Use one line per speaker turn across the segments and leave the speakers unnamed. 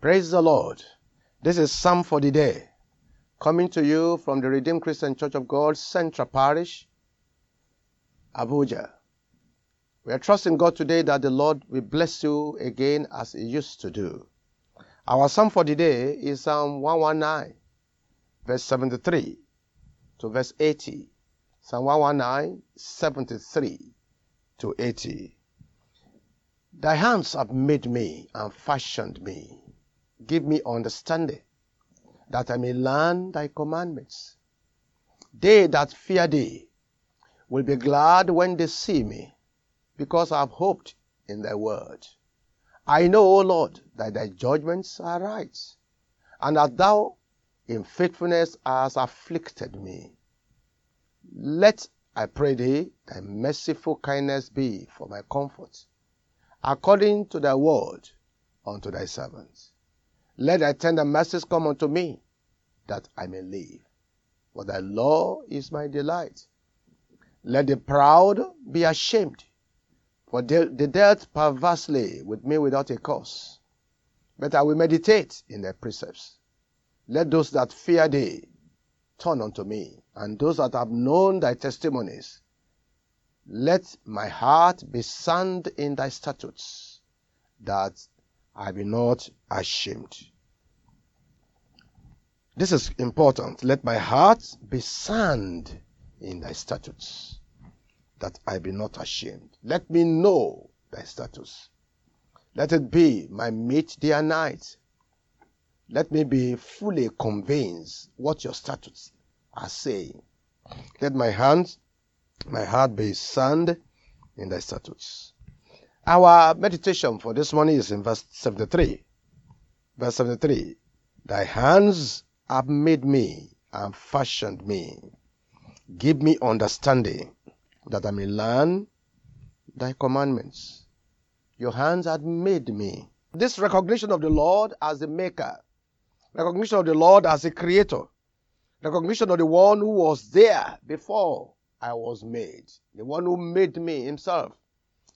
Praise the Lord. This is Psalm for the day, coming to you from the Redeemed Christian Church of God, Central Parish, Abuja. We are trusting God today that the Lord will bless you again as He used to do. Our Psalm for the day is Psalm 119, verse 73 to verse 80. Psalm 119, 73 to 80. Thy hands have made me and fashioned me. Give me understanding, that I may learn thy commandments. They that fear thee will be glad when they see me, because I have hoped in thy word. I know, O Lord, that thy judgments are right, and that thou in faithfulness hast afflicted me. Let, I pray thee, thy merciful kindness be for my comfort, according to thy word unto thy servants. Let thy tender mercies come unto me, that I may live. For thy law is my delight. Let the proud be ashamed, for they, they dealt perversely with me without a cause. But I will meditate in thy precepts. Let those that fear thee turn unto me, and those that have known thy testimonies. Let my heart be sound in thy statutes, that I be not ashamed. This is important. Let my heart be sound in thy statutes, that I be not ashamed. Let me know thy statutes. Let it be my meat day and night. Let me be fully convinced what your statutes are saying. Let my hands, my heart be sound in thy statutes. Our meditation for this morning is in verse 73. Verse 73. Thy hands have made me and fashioned me. Give me understanding that I may learn thy commandments. Your hands had made me. This recognition of the Lord as the maker, recognition of the Lord as the creator, recognition of the one who was there before I was made, the one who made me himself.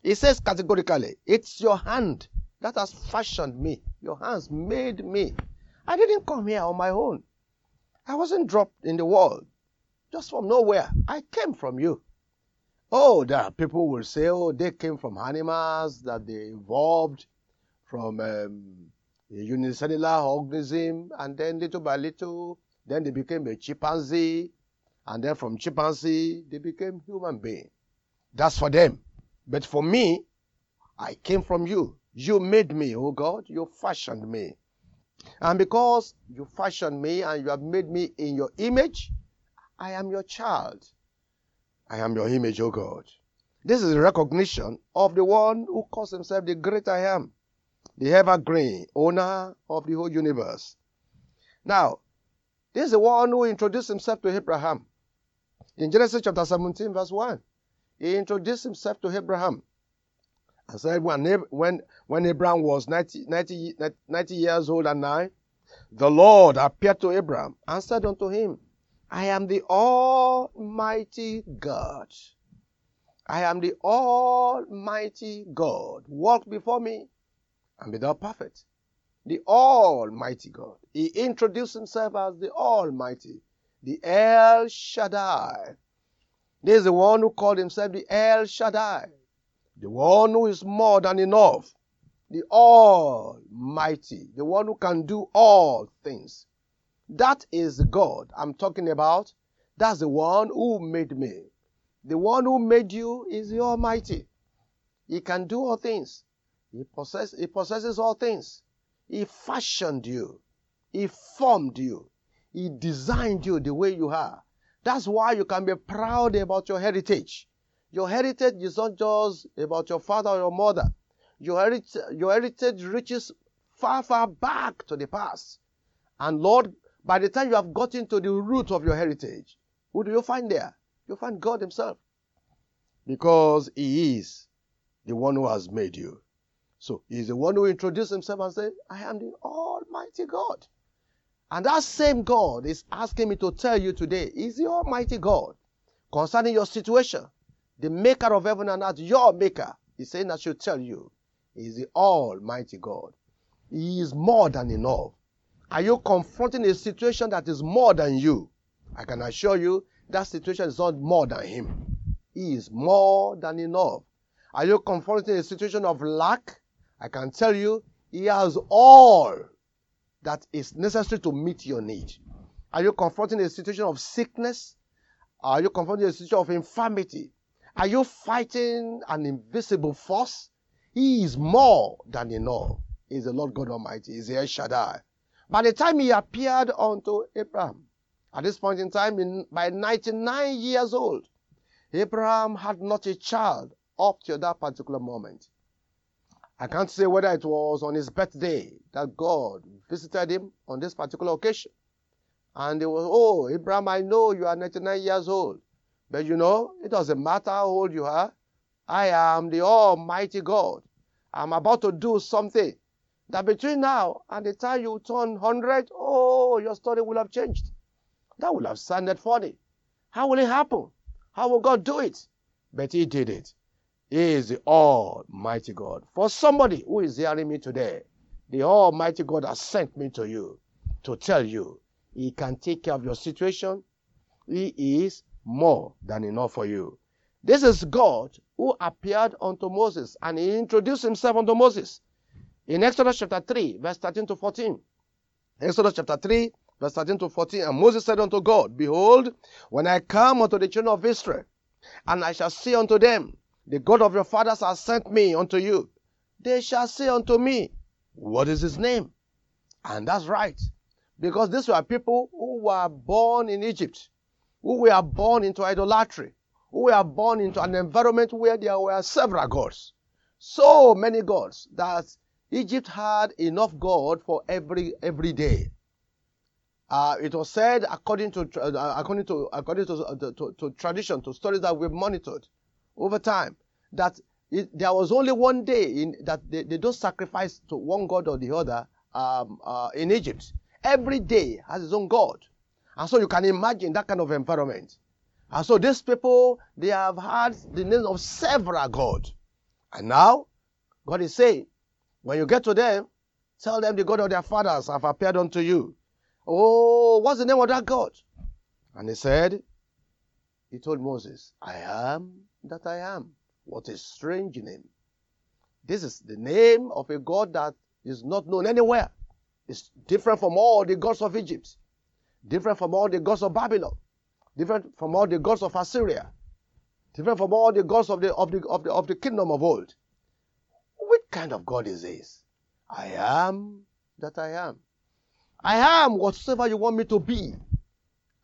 He says categorically, It's your hand that has fashioned me. Your hands made me. I didn't come here on my own. I wasn't dropped in the world just from nowhere. I came from you. Oh, there are people will say, oh, they came from animals, that they evolved from um, a unicellular organism, and then little by little, then they became a chimpanzee, and then from chimpanzee, they became human being. That's for them. But for me, I came from you. You made me, oh God. You fashioned me. And because you fashioned me and you have made me in your image, I am your child. I am your image, O God. This is a recognition of the one who calls himself the great I am, the evergreen owner of the whole universe. Now, this is the one who introduced himself to Abraham. In Genesis chapter 17, verse 1, he introduced himself to Abraham and said, when, when, when Abraham was 90, 90, 90 years old and nine, the Lord appeared to Abraham and said unto him, I am the Almighty God. I am the Almighty God. Walk before me and be thou perfect. The Almighty God. He introduced himself as the Almighty, the El Shaddai. This is the one who called himself the El Shaddai, the one who is more than enough, the Almighty, the one who can do all things. That is God I'm talking about. That's the one who made me. The one who made you is the Almighty. He can do all things. He, possess, he possesses all things. He fashioned you. He formed you. He designed you the way you are. That's why you can be proud about your heritage. Your heritage is not just about your father or your mother. Your heritage, your heritage reaches far, far back to the past. And Lord, by the time you have gotten to the root of your heritage, who do you find there? You find God Himself. Because He is the one who has made you. So He's the one who introduced Himself and said, I am the Almighty God. And that same God is asking me to tell you today, is the Almighty God concerning your situation, the maker of heaven and earth, your maker. He's saying I should tell you, is the Almighty God. He is more than enough. Are you confronting a situation that is more than you? I can assure you that situation is not more than him. He is more than enough. Are you confronting a situation of lack? I can tell you, he has all that is necessary to meet your need. Are you confronting a situation of sickness? Are you confronting a situation of infirmity? Are you fighting an invisible force? He is more than enough. He is the Lord God Almighty. He is El Shaddai. By the time he appeared unto Abraham, at this point in time, in, by 99 years old, Abraham had not a child up to that particular moment. I can't say whether it was on his birthday that God visited him on this particular occasion. And it was, oh, Abraham, I know you are 99 years old. But you know, it doesn't matter how old you are. I am the Almighty God. I'm about to do something that between now and the time you turn 100, oh, your story will have changed. That would have sounded funny. How will it happen? How will God do it? But He did it. He is the Almighty God. For somebody who is hearing me today, the Almighty God has sent me to you to tell you He can take care of your situation. He is more than enough for you. This is God who appeared unto Moses and he introduced himself unto Moses in Exodus chapter 3, verse 13 to 14. Exodus chapter 3, verse 13 to 14. And Moses said unto God, Behold, when I come unto the children of Israel, and I shall say unto them, The God of your fathers has sent me unto you, they shall say unto me, What is his name? And that's right. Because these were people who were born in Egypt, who were born into idolatry, who were born into an environment where there were several gods. So many gods that Egypt had enough God for every every day. Uh, it was said according to uh, according to according to, uh, to, to, tradition, to stories that we've monitored over time, that it, there was only one day in that they, they don't sacrifice to one god or the other um, uh, in Egypt. Every day has its own god, and so you can imagine that kind of environment. And so these people they have had the name of several gods, and now God is saying, when you get to them, tell them the God of their fathers have appeared unto you. Oh, what's the name of that God? And he said, He told Moses, I am that I am. What a strange name. This is the name of a God that is not known anywhere. It's different from all the gods of Egypt, different from all the gods of Babylon, different from all the gods of Assyria, different from all the gods of the, of the, of the, of the kingdom of old. What kind of God is this? I am that I am. I am whatsoever you want me to be.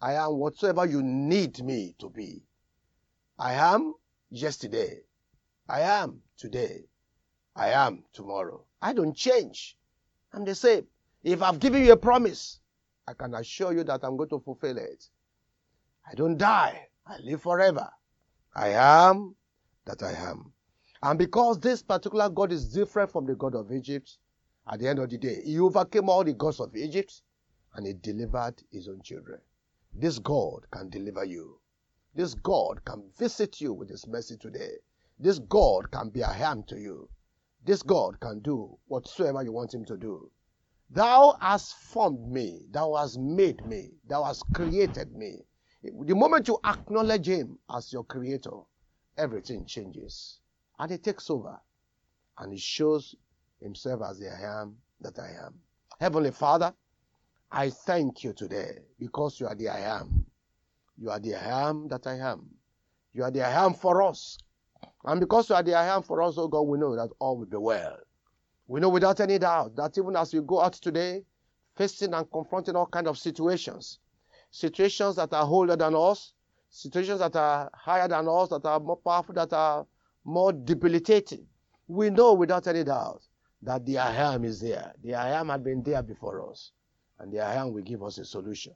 I am whatsoever you need me to be. I am yesterday. I am today. I am tomorrow. I don't change. I'm the same. If I've given you a promise, I can assure you that I'm going to fulfill it. I don't die. I live forever. I am that I am. And because this particular God is different from the God of Egypt, at the end of the day, he overcame all the gods of Egypt and he delivered his own children. This God can deliver you. This God can visit you with his mercy today. This God can be a hand to you. This God can do whatsoever you want him to do. Thou hast formed me. Thou hast made me. Thou hast created me. The moment you acknowledge him as your creator, everything changes. And he takes over. And he shows himself as the I am that I am. Heavenly Father, I thank you today because you are the I am. You are the I am that I am. You are the I am for us. And because you are the I am for us, oh God, we know that all will be well. We know without any doubt that even as we go out today, facing and confronting all kinds of situations, situations that are older than us, situations that are higher than us, that are more powerful, that are more debilitating, we know without any doubt that the I am is there. The I am had been there before us. And the I am will give us a solution.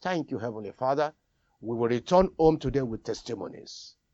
Thank you, Heavenly Father. We will return home today with testimonies.